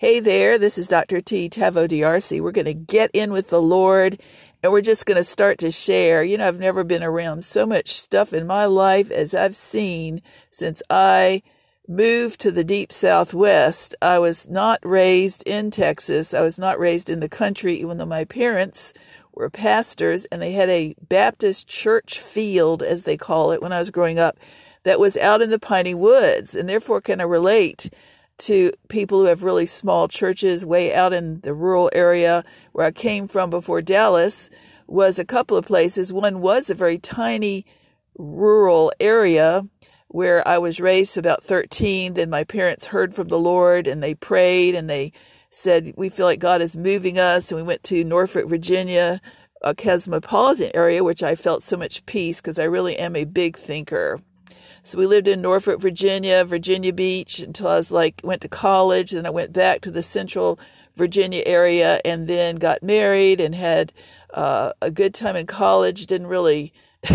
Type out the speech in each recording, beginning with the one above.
Hey there, this is Dr. T. Taveau DRC. We're going to get in with the Lord and we're just going to start to share. You know, I've never been around so much stuff in my life as I've seen since I moved to the deep southwest. I was not raised in Texas. I was not raised in the country, even though my parents were pastors and they had a Baptist church field, as they call it, when I was growing up, that was out in the piney woods. And therefore, can I relate to people who have really small churches way out in the rural area where I came from before Dallas was a couple of places. One was a very tiny rural area where I was raised about 13. Then my parents heard from the Lord and they prayed and they said, We feel like God is moving us. And we went to Norfolk, Virginia, a cosmopolitan area, which I felt so much peace because I really am a big thinker. So we lived in Norfolk, Virginia, Virginia Beach until I was like, went to college. Then I went back to the central Virginia area and then got married and had uh, a good time in college. Didn't really.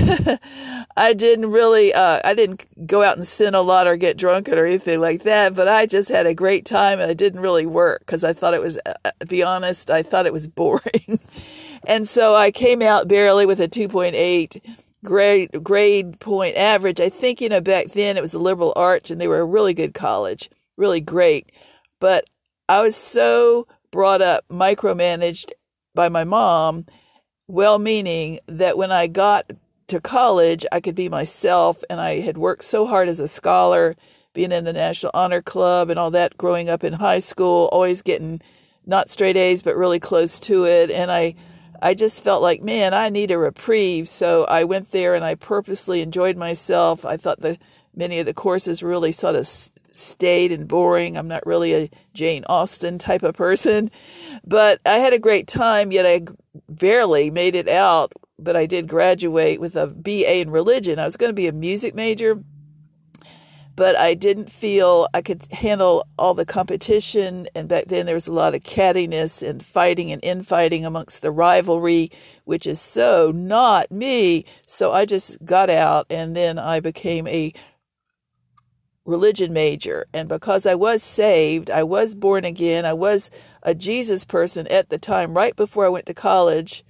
I didn't really, uh, I didn't go out and sin a lot or get drunk or anything like that, but I just had a great time and I didn't really work because I thought it was, uh, to be honest, I thought it was boring. and so I came out barely with a 2.8 grade grade point average. I think you know back then it was a liberal arts and they were a really good college, really great. But I was so brought up micromanaged by my mom, well-meaning that when I got to college, I could be myself and I had worked so hard as a scholar, being in the National Honor Club and all that growing up in high school, always getting not straight A's but really close to it and I I just felt like, man, I need a reprieve. So I went there and I purposely enjoyed myself. I thought the many of the courses really sort of stayed and boring. I'm not really a Jane Austen type of person, but I had a great time. Yet I barely made it out. But I did graduate with a BA in religion. I was going to be a music major but I didn't feel I could handle all the competition. And back then there was a lot of cattiness and fighting and infighting amongst the rivalry, which is so not me. So I just got out and then I became a religion major. And because I was saved, I was born again, I was a Jesus person at the time, right before I went to college.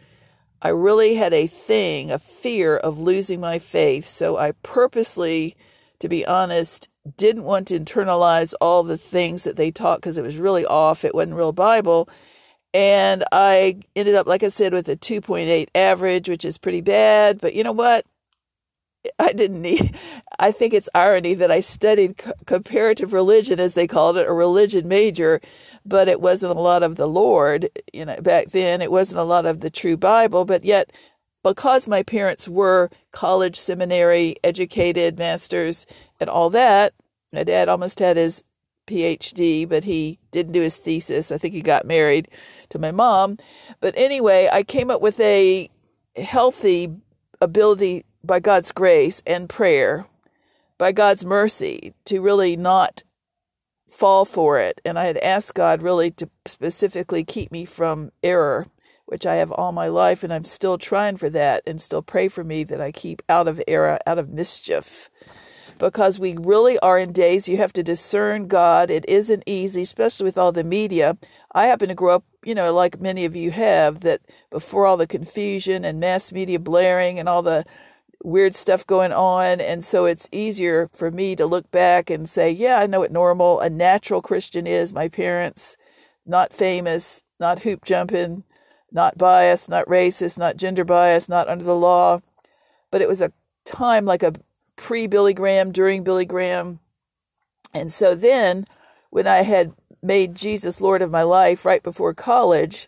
I really had a thing, a fear of losing my faith. So I purposely to be honest, didn't want to internalize all the things that they taught because it was really off. It wasn't real Bible. And I ended up, like I said, with a 2.8 average, which is pretty bad. But you know what? I didn't need, I think it's irony that I studied comparative religion, as they called it, a religion major, but it wasn't a lot of the Lord, you know, back then. It wasn't a lot of the true Bible, but yet because my parents were college, seminary, educated, masters, and all that, my dad almost had his PhD, but he didn't do his thesis. I think he got married to my mom. But anyway, I came up with a healthy ability by God's grace and prayer, by God's mercy, to really not fall for it. And I had asked God really to specifically keep me from error which I have all my life, and I'm still trying for that, and still pray for me that I keep out of error, out of mischief. Because we really are in days you have to discern God. It isn't easy, especially with all the media. I happen to grow up, you know, like many of you have, that before all the confusion and mass media blaring and all the weird stuff going on. And so it's easier for me to look back and say, yeah, I know what normal, a natural Christian is. My parents, not famous, not hoop jumping, not biased, not racist, not gender biased, not under the law. But it was a time like a pre Billy Graham, during Billy Graham. And so then, when I had made Jesus Lord of my life right before college,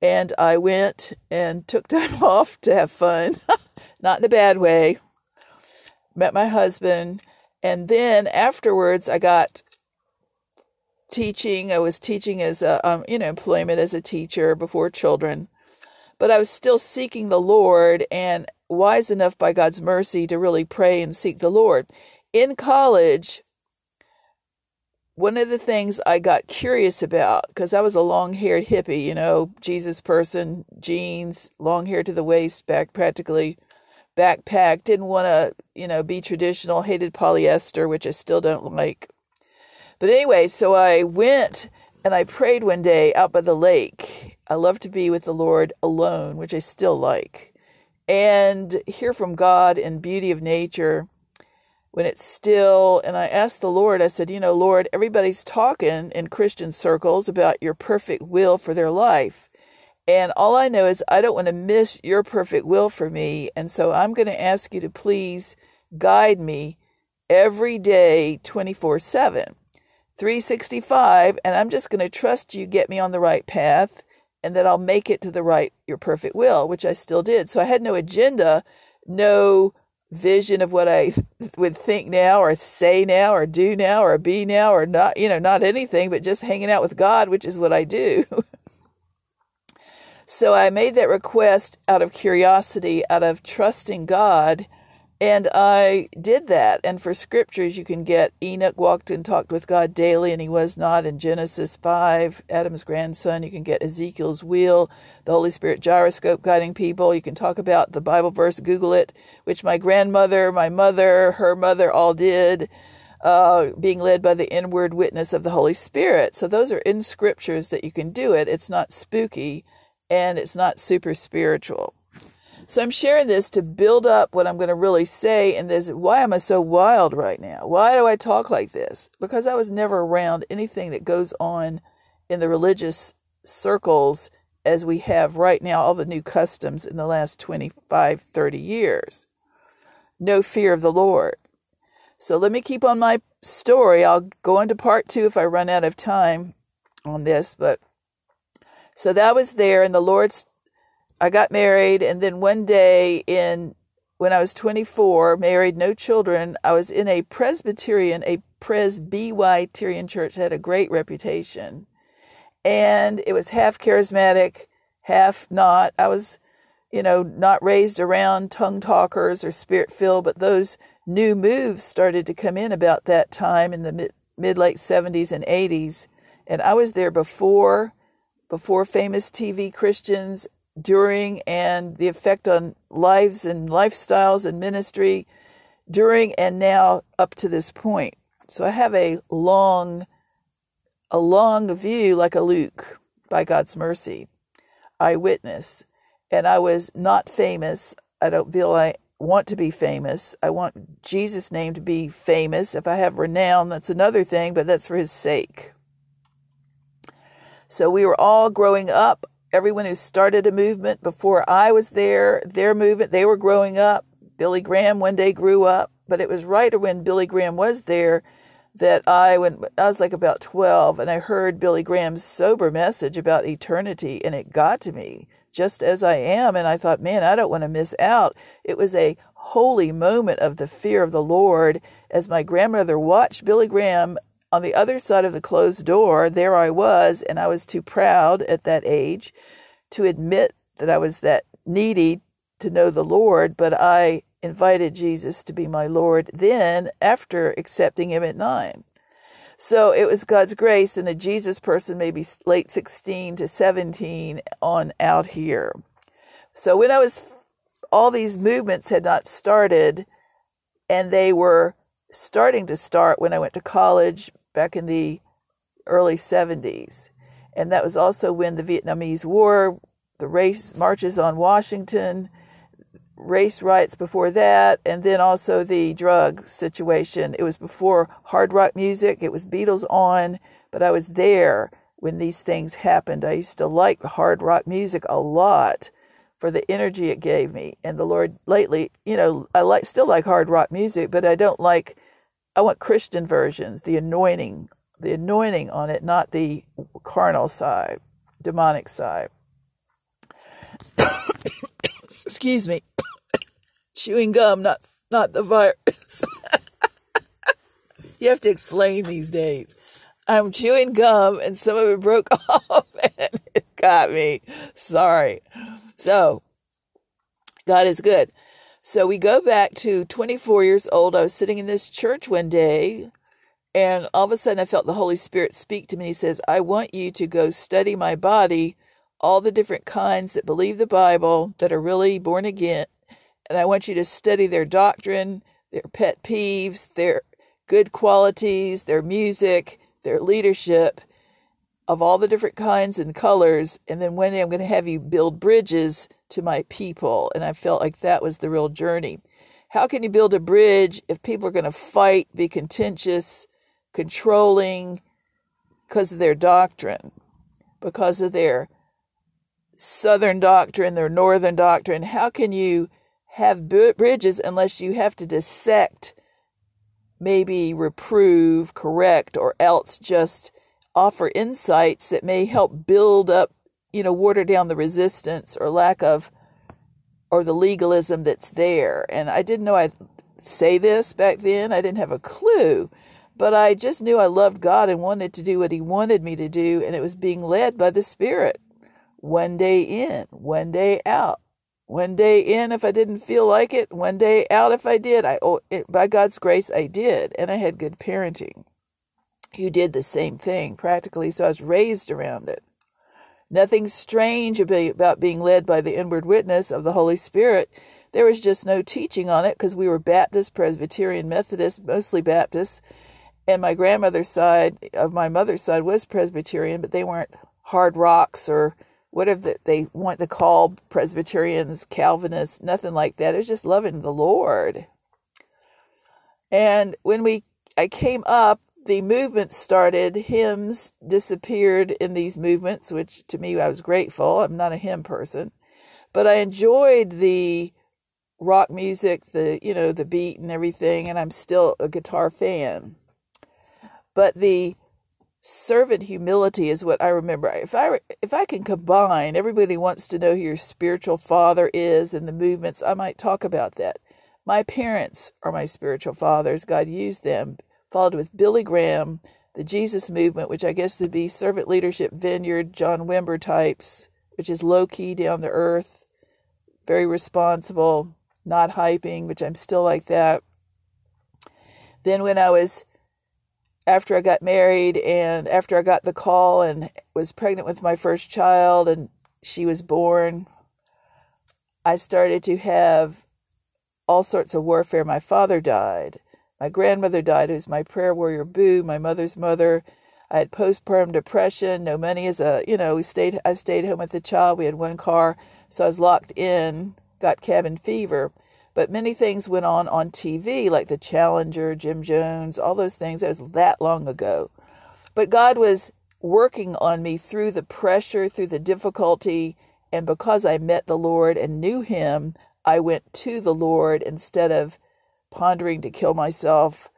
and I went and took time off to have fun, not in a bad way, met my husband, and then afterwards I got teaching. I was teaching as a, um, you know, employment as a teacher before children, but I was still seeking the Lord and wise enough by God's mercy to really pray and seek the Lord. In college, one of the things I got curious about, because I was a long haired hippie, you know, Jesus person, jeans, long hair to the waist, back practically backpack, didn't want to, you know, be traditional, hated polyester, which I still don't like. But anyway, so I went And I prayed one day out by the lake. I love to be with the Lord alone, which I still like, and hear from God in beauty of nature when it's still. And I asked the Lord, I said, You know, Lord, everybody's talking in Christian circles about your perfect will for their life. And all I know is I don't want to miss your perfect will for me. And so I'm going to ask you to please guide me every day, 24 7. 365 and I'm just going to trust you get me on the right path and that I'll make it to the right your perfect will which I still did. So I had no agenda no vision of what I would think now or say now or do now or be now or not you know not anything but just hanging out with God which is what I do. So I made that request out of curiosity out of trusting God and I did that. And for scriptures, you can get Enoch walked and talked with God daily, and he was not in Genesis 5, Adam's grandson. You can get Ezekiel's wheel, the Holy Spirit gyroscope guiding people. You can talk about the Bible verse, Google it, which my grandmother, my mother, her mother all did, uh, being led by the inward witness of the Holy Spirit. So those are in scriptures that you can do it. It's not spooky and it's not super spiritual. So I'm sharing this to build up what I'm going to really say. And this, why am I so wild right now? Why do I talk like this? Because I was never around anything that goes on in the religious circles as we have right now, all the new customs in the last 25, 30 years. No fear of the Lord. So let me keep on my story. I'll go into part two if I run out of time on this. But so that was there, and the Lord's I got married, and then one day in when I was 24, married, no children, I was in a Presbyterian, a Presbyterian church that had a great reputation. And it was half charismatic, half not. I was, you know, not raised around tongue talkers or spirit filled, but those new moves started to come in about that time in the mid, mid late 70s and 80s. And I was there before before famous TV Christians during and the effect on lives and lifestyles and ministry during and now up to this point. So I have a long a long view like a Luke by God's mercy. I witness And I was not famous. I don't feel I want to be famous. I want Jesus' name to be famous. If I have renown, that's another thing, but that's for his sake. So we were all growing up everyone who started a movement before I was there, their movement, they were growing up. Billy Graham one day grew up, but it was right when Billy Graham was there that I when I was like about 12 and I heard Billy Graham's sober message about eternity and it got to me just as I am and I thought, man, I don't want to miss out. It was a holy moment of the fear of the Lord as my grandmother watched Billy Graham on the other side of the closed door, there I was, and I was too proud at that age to admit that I was that needy to know the Lord, but I invited Jesus to be my Lord then after accepting him at nine. So it was God's grace and a Jesus person, maybe late 16 to 17 on out here. So when I was, all these movements had not started and they were starting to start when I went to college back in the early 70s. And that was also when the Vietnamese War, the race marches on Washington, race riots before that, and then also the drug situation. It was before hard rock music, it was Beatles on, but I was there when these things happened. I used to like hard rock music a lot for the energy it gave me. And the Lord lately, you know, I like still like hard rock music, but I don't like I want Christian versions, the anointing, the anointing on it, not the carnal side, demonic side. Excuse me. Chewing gum, not not the virus. you have to explain these days. I'm chewing gum and some of it broke off and it got me. Sorry. So, God is good. So we go back to 24 years old. I was sitting in this church one day, and all of a sudden I felt the Holy Spirit speak to me. He says, I want you to go study my body, all the different kinds that believe the Bible, that are really born again. And I want you to study their doctrine, their pet peeves, their good qualities, their music, their leadership, of all the different kinds and colors. And then one day I'm going to have you build bridges to my people. And I felt like that was the real journey. How can you build a bridge if people are going to fight, be contentious, controlling because of their doctrine, because of their southern doctrine, their northern doctrine? How can you have bridges unless you have to dissect, maybe reprove, correct, or else just offer insights that may help build up, you know, water down the resistance or lack of or the legalism that's there. And I didn't know I'd say this back then. I didn't have a clue. But I just knew I loved God and wanted to do what He wanted me to do, and it was being led by the Spirit. One day in, one day out. One day in if I didn't feel like it, one day out if I did. I oh, by God's grace I did, and I had good parenting. You did the same thing practically, so I was raised around it. Nothing strange about being led by the inward witness of the Holy Spirit. There was just no teaching on it because we were Baptist, Presbyterian, Methodist, mostly Baptist. And my grandmother's side of my mother's side was Presbyterian, but they weren't hard rocks or whatever they want to call Presbyterians, Calvinists, nothing like that. It was just loving the Lord. And when we I came up the movements started, hymns disappeared in these movements, which to me I was grateful. I'm not a hymn person, but I enjoyed the rock music, the you know, the beat and everything, and I'm still a guitar fan. But the servant humility is what I remember. If I if I can combine, everybody wants to know who your spiritual father is and the movements. I might talk about that. My parents are my spiritual fathers. God used them followed with Billy Graham, the Jesus movement, which I guess would be servant leadership vineyard, John Wimber types, which is low key down to earth, very responsible, not hyping, which I'm still like that. Then when I was after I got married and after I got the call and was pregnant with my first child and she was born, I started to have all sorts of warfare. My father died. My grandmother died, who's my prayer warrior boo, my mother's mother. I had postpartum depression, no money as a you know, we stayed I stayed home with the child. We had one car, so I was locked in, got cabin fever. But many things went on on TV, like the Challenger, Jim Jones, all those things. That was that long ago. But God was working on me through the pressure, through the difficulty, and because I met the Lord and knew Him, I went to the Lord instead of pondering to kill myself.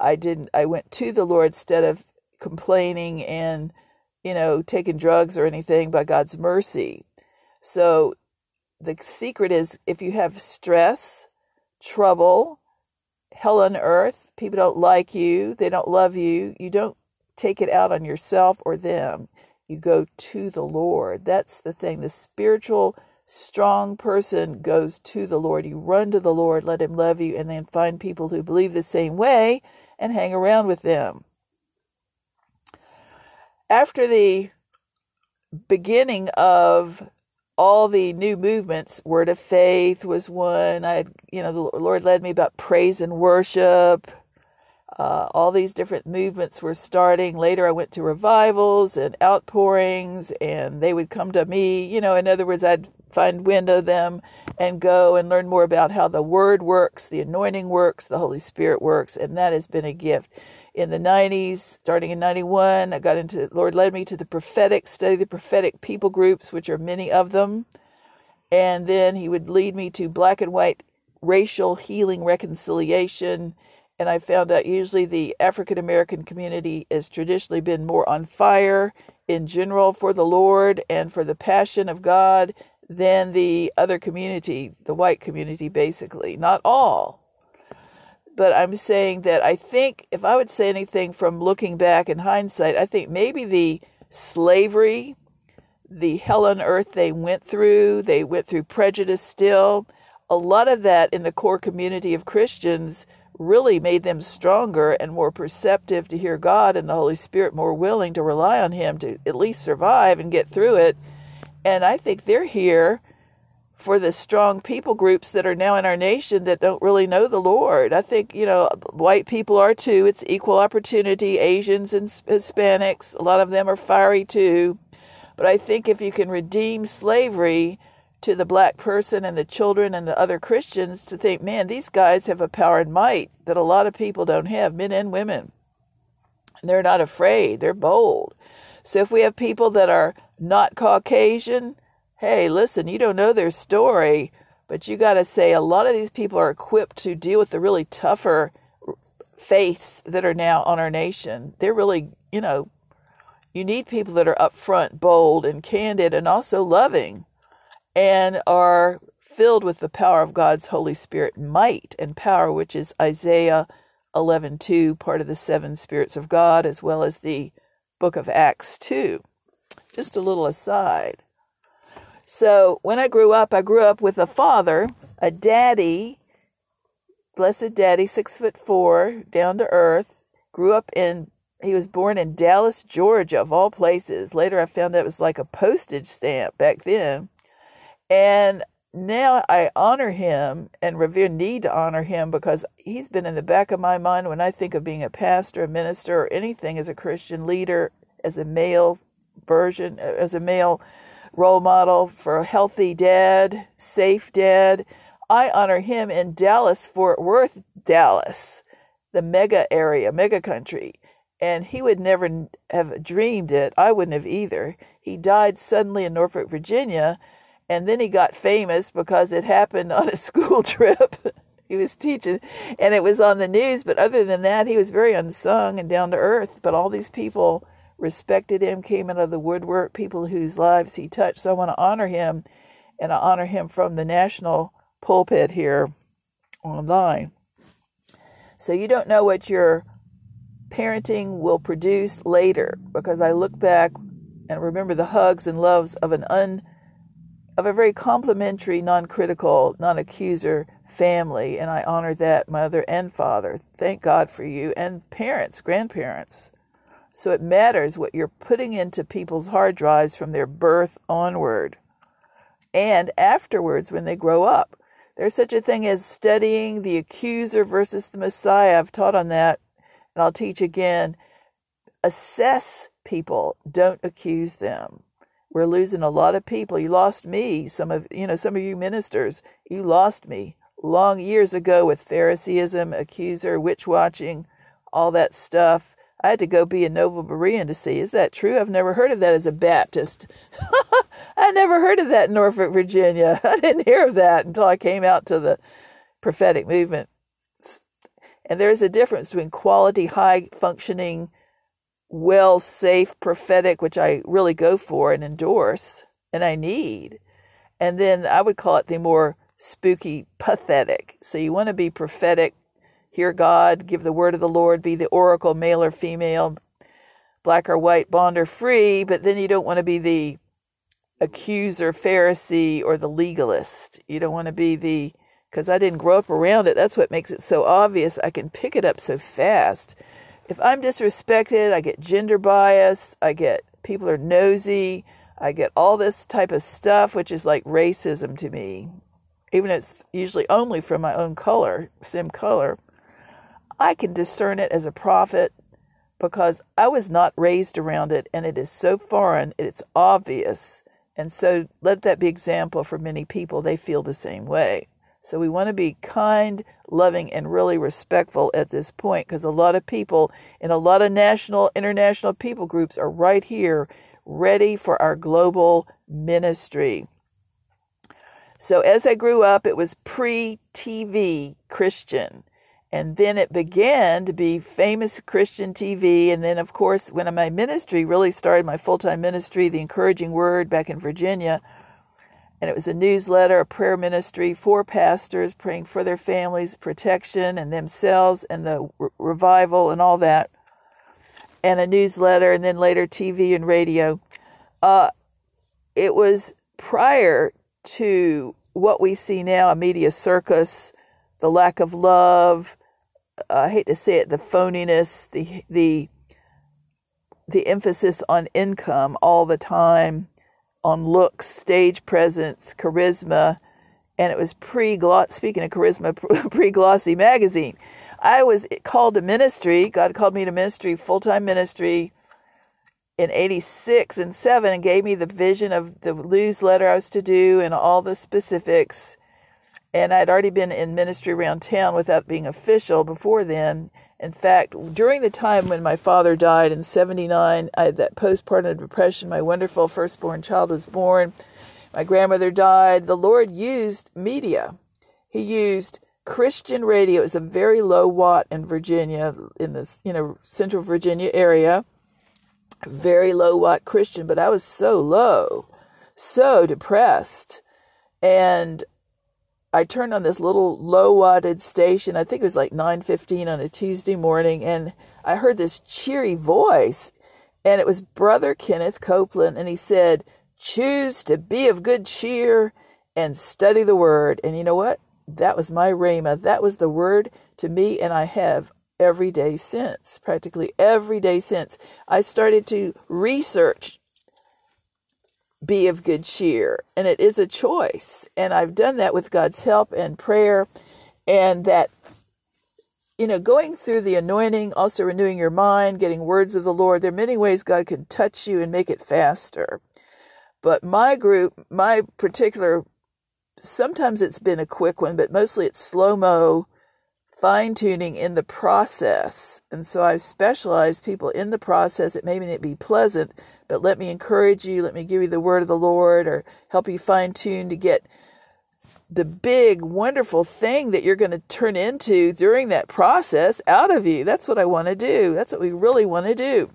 I didn't I went to the Lord instead of complaining and you know taking drugs or anything by God's mercy. So the secret is if you have stress, trouble, hell on earth, people don't like you, they don't love you, you don't take it out on yourself or them. You go to the Lord. That's the thing. The spiritual strong person goes to the Lord. You run to the Lord, let Him love you, and then find people who believe the same way and hang around with them. After the beginning of all the new movements, Word of Faith was one. I you know, the Lord led me about praise and worship. Uh, all these different movements were starting. Later, I went to revivals and outpourings, and they would come to me. You know, in other words, I'd find window them and go and learn more about how the word works, the anointing works, the Holy Spirit works, and that has been a gift. In the 90s, starting in 91, I got into, the Lord led me to the prophetic, study the prophetic people groups, which are many of them. And then he would lead me to black and white racial healing reconciliation. And I found out usually the African American community has traditionally been more on fire in general for the Lord and for the passion of God than the other community, the white community, basically. Not all. But I'm saying that I think if I would say anything from looking back in hindsight, I think maybe the slavery, the hell on earth they went through, they went through prejudice still. A lot of that in the core community of Christians really made them stronger and more perceptive to hear God and the Holy Spirit, more willing to rely on Him to at least survive and get through it and I think they're here for the strong people groups that are now in our nation that don't really know the Lord. I think, you know, white people are too. It's equal opportunity. Asians and Hispanics, a lot of them are fiery too. But I think if you can redeem slavery to the black person and the children and the other Christians to think, man, these guys have a power and might that a lot of people don't have, men and women. And they're not afraid, they're bold. So if we have people that are not Caucasian, hey, listen, you don't know their story, but you got to say a lot of these people are equipped to deal with the really tougher faiths that are now on our nation. They're really, you know, you need people that are upfront, bold, and candid, and also loving, and are filled with the power of God's Holy Spirit might and power, which is Isaiah 11:2, part of the seven spirits of God, as well as the book of Acts 2. Just a little aside. So when I grew up, I grew up with a father, a daddy, blessed daddy, six foot four, down to earth. Grew up in, he was born in Dallas, Georgia, of all places. Later I found out it was like a postage stamp back then. And now I honor him and revere, need to honor him because he's been in the back of my mind when I think of being a pastor, a minister, or anything as a Christian leader, as a male version, as a male role model for a healthy dad, safe dad. I honor him in Dallas, Fort Worth, Dallas, the mega area, mega country. And he would never have dreamed it. I wouldn't have either. He died suddenly in Norfolk, Virginia, and then he got famous because it happened on a school trip. he was teaching, and it was on the news. But other than that, he was very unsung and down to earth. But all these people respected him, came out of the woodwork, people whose lives he touched. So I want to honor him, and I honor him from the national pulpit here online. So you don't know what your parenting will produce later because I look back and remember the hugs and loves of an un of a very complimentary, non-critical, non-accuser family and I honor that mother and father. Thank God for you and parents, grandparents. So it matters what you're putting into people's hard drives from their birth onward and afterwards when they grow up. There's such a thing as studying the accuser versus the Messiah. I've taught on that, and I'll teach again. Assess people, don't accuse them. We're losing a lot of people. You lost me, some of you know, some of you ministers, you lost me long years ago with Phariseeism, accuser, witch watching, all that stuff. I had to go be a Noble Berean to see. Is that true? I've never heard of that as a Baptist. I never heard of that in Norfolk, Virginia. I didn't hear of that until I came out to the prophetic movement. And there's a difference between quality, high functioning, well, safe, prophetic, which I really go for and endorse and I need. And then I would call it the more spooky, pathetic. So you want to be prophetic, hear God, give the word of the Lord, be the oracle, male or female, black or white, bond or free, but then you don't want to be the accuser, Pharisee, or the legalist. You don't want to be the, because I didn't grow up around it. That's what makes it so obvious. I can pick it up so fast. If I'm disrespected, I get gender bias, I get people are nosy, I get all this type of stuff, which is like racism to me. Even it's usually only from my own color, same color. I can discern it as a prophet because I was not raised around it and it is so foreign, it's obvious. And so let that be example for many people. They feel the same way. So we want to be kind, loving, and really respectful at this point because a lot of people in a lot of national, international people groups are right here ready for our global ministry. So as I grew up, it was pre TV Christian. And then it began to be famous Christian TV. And then, of course, when my ministry really started, my full time ministry, The Encouraging Word back in Virginia, and it was a newsletter, a prayer ministry for pastors praying for their families' protection and themselves and the re- revival and all that, and a newsletter, and then later TV and radio. Uh, it was prior to what we see now a media circus, the lack of love, I hate to say it, the phoniness, the the the emphasis on income all the time, on looks, stage presence, charisma, and it was pre speaking of charisma pre glossy magazine. I was called to ministry. God called me to ministry, full time ministry in 86 and 7 and gave me the vision of the newsletter I was to do and all the specifics. And I'd already been in ministry around town without being official before then. In fact, during the time when my father died in 79, I had that postpartum depression. My wonderful firstborn child was born. My grandmother died. The Lord used media. He used Christian radio. It was a very low watt in Virginia, in this, you know, central Virginia area very low watt Christian, but I was so low, so depressed. And I turned on this little low watted station. I think it was like 9:15 on a Tuesday morning and I heard this cheery voice and it was brother Kenneth Copeland and he said, "Choose to be of good cheer and study the word." And you know what? That was my rhema. That was the word to me and I have every day since, practically every day since. I started to research be of good cheer, and it is a choice. And I've done that with God's help and prayer, and that you know, going through the anointing, also renewing your mind, getting words of the Lord. There are many ways God can touch you and make it faster. But my group, my particular, sometimes it's been a quick one, but mostly it's slow mo fine tuning in the process. And so I've specialized people in the process. It may not be pleasant, but let me encourage you, let me give you the word of the Lord or help you fine tune to get the big, wonderful thing that you're going to turn into during that process out of you. That's what I want to do. That's what we really want to do.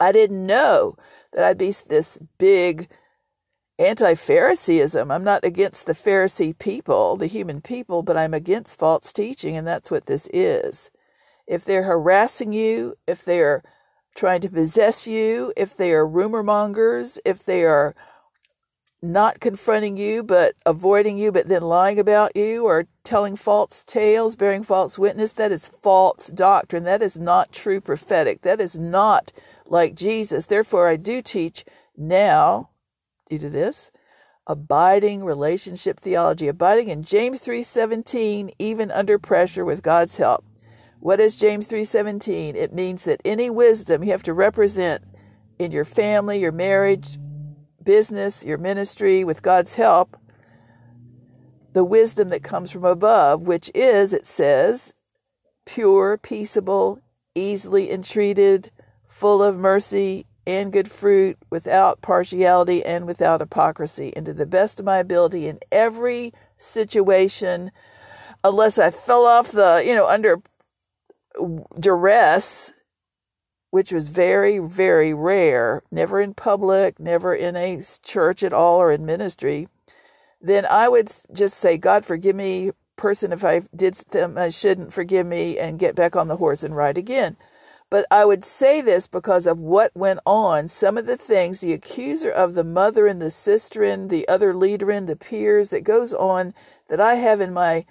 I didn't know that I'd be this big, anti Phariseeism. I'm not against the Pharisee people, the human people, but I'm against false teaching, and that's what this is. If they're harassing you, if they're trying to possess you, if they are rumor mongers, if they are not confronting you but avoiding you but then lying about you or telling false tales, bearing false witness, that is false doctrine. That is not true prophetic. That is not like Jesus. Therefore, I do teach now due to this abiding relationship theology abiding in James 3:17 even under pressure with God's help what is James 3:17 it means that any wisdom you have to represent in your family your marriage business your ministry with God's help the wisdom that comes from above which is it says pure peaceable easily entreated full of mercy and good fruit without partiality and without hypocrisy and to the best of my ability in every situation unless I fell off the, you know, under duress, which was very, very rare, never in public, never in a church at all or in ministry, then I would just say, God, forgive me, person, if I did them I shouldn't, forgive me, and get back on the horse and ride again. But I would say this because of what went on. Some of the things the accuser of the mother and the sister and the other leader and the peers that goes on that I have in my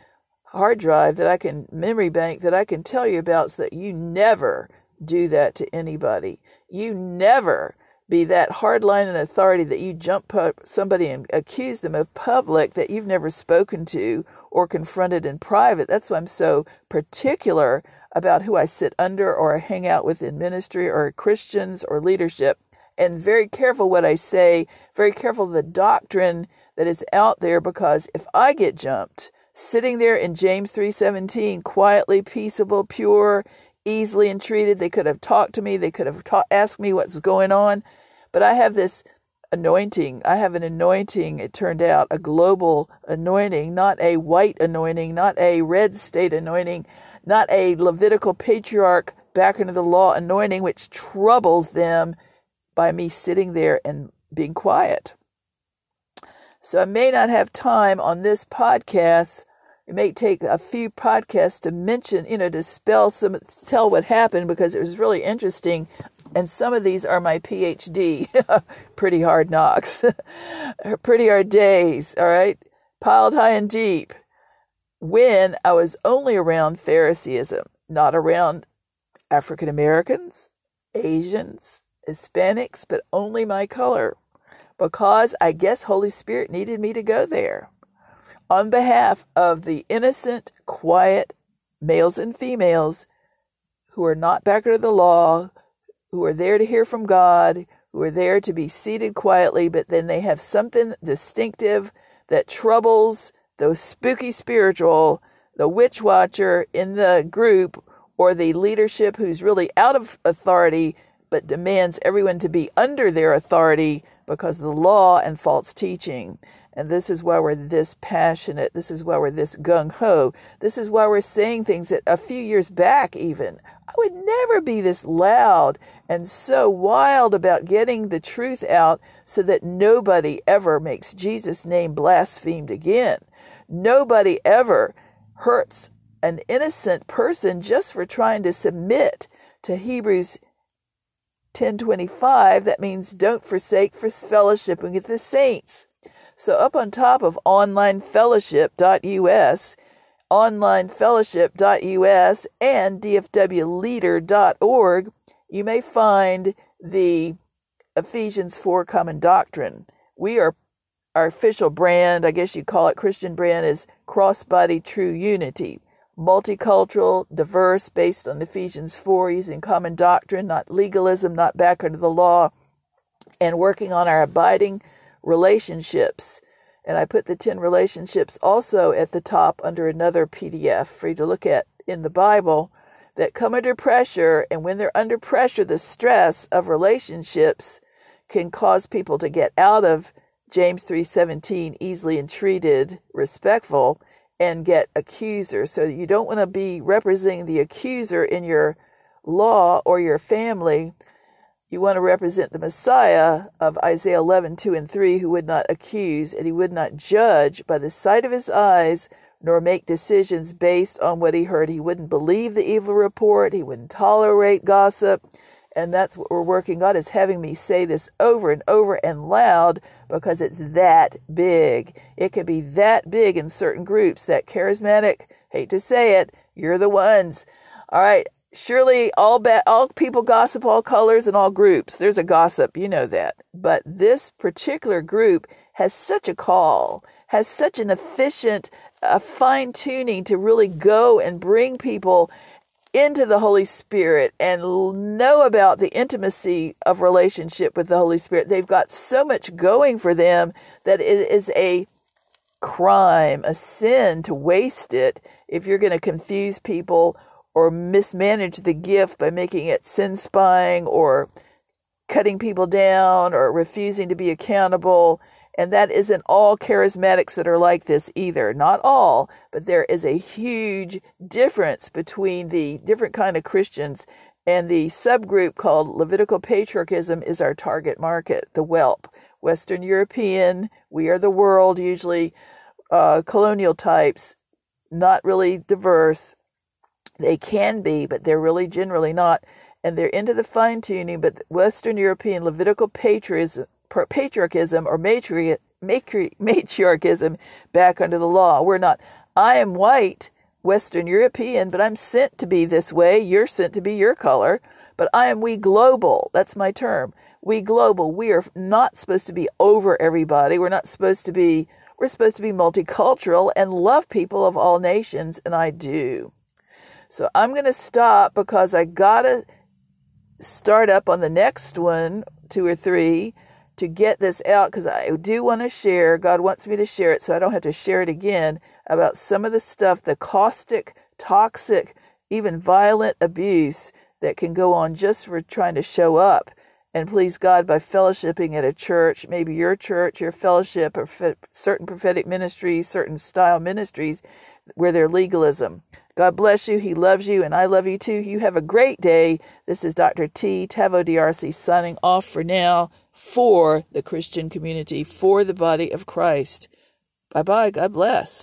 hard drive that I can memory bank that I can tell you about so that you never do that to anybody. You never be that hardline and authority that you jump somebody and accuse them of public that you've never spoken to or confronted in private. That's why I'm so particular about who I sit under or hang out with in ministry or Christians or leadership. And very careful what I say, very careful the doctrine that is out there because if I get jumped, sitting there in James 3:17, quietly peaceable, pure, easily entreated, they could have talked to me, they could have ta- asked me what's going on, but I have this anointing. I have an anointing, it turned out, a global anointing, not a white anointing, not a red state anointing, not a Levitical patriarch back into the law anointing, which troubles them by me sitting there and being quiet. So I may not have time on this podcast. It may take a few podcasts to mention, you know, to spell some, tell what happened because it was really interesting. And some of these are my PhD. Pretty hard knocks. Pretty hard days, all right? Piled high and deep when I was only around Phariseeism, not around African Americans, Asians, Hispanics, but only my color, because I guess Holy Spirit needed me to go there. On behalf of the innocent, quiet males and females who are not back of the law, who are there to hear from God, who are there to be seated quietly, but then they have something distinctive that troubles the spooky spiritual, the witch watcher in the group, or the leadership who's really out of authority but demands everyone to be under their authority because of the law and false teaching. And this is why we're this passionate. This is why we're this gung ho. This is why we're saying things that a few years back, even, I would never be this loud and so wild about getting the truth out so that nobody ever makes Jesus' name blasphemed again. Nobody ever hurts an innocent person just for trying to submit to Hebrews 1025 that means don't forsake for fellowshipping with the saints so up on top of onlinefellowship.us onlinefellowship.us and dfwleader.org you may find the ephesians 4 common doctrine. We are our official brand i guess you'd call it christian brand is crossbody true unity. Multicultural, diverse, based on Ephesians 4, using common doctrine, not legalism, not back under the law, and working on our abiding relationships. And I put the 10 relationships also at the top under another PDF for you to look at in the Bible that come under pressure. And when they're under pressure, the stress of relationships can cause people to get out of James 3:17 easily entreated, respectful and get accuser. So you don't want to be representing the accuser in your law or your family. You want to represent the Messiah of Isaiah 11, 2 and 3, who would not accuse and he would not judge by the sight of his eyes, nor make decisions based on what he heard. He wouldn't believe the evil report, he wouldn't tolerate gossip. And that's what we're working on is having me say this over and over and loud because it's that big. It can be that big in certain groups that charismatic, hate to say it, you're the ones. All right. Surely all all people gossip all colors and all groups. There's a gossip, you know that. But this particular group has such a call, has such an efficient uh, a fine tuning to really go and bring people into the Holy Spirit and know about the intimacy of relationship with the Holy Spirit. They've got so much going for them that it is a crime, a sin to waste it if you're going to confuse people or mismanage the gift by making it sin spying or cutting people down or refusing to be accountable and that isn't all charismatics that are like this either. Not all, but there is a huge difference between the different kind of Christians and the subgroup called Levitical patriarchism is our target market, the whelp. Western European, we are the world, usually uh, colonial types, not really diverse. They can be, but they're really generally not. And they're into the fine tuning, but Western European Levitical patriarchism patriarchism or matri- matri- matriarchism back under the law. We're not. I am white, Western European, but I'm sent to be this way. You're sent to be your color. But I am we global. That's my term. We global. We are not supposed to be over everybody. We're not supposed to be. We're supposed to be multicultural and love people of all nations, and I do. So I'm going to stop because I got to start up on the next one, two or three, to get this out because I do want to share. God wants me to share it so I don't have to share it again about some of the stuff, the caustic, toxic, even violent abuse that can go on just for trying to show up and please God by fellowshipping at a church, maybe your church, your fellowship, or certain prophetic ministries, certain style ministries where there's legalism. God bless you. He loves you, and I love you too. You have a great day. This is Dr. T. Taveau DRC signing off for now for the Christian community, for the body of Christ. Bye bye. God bless.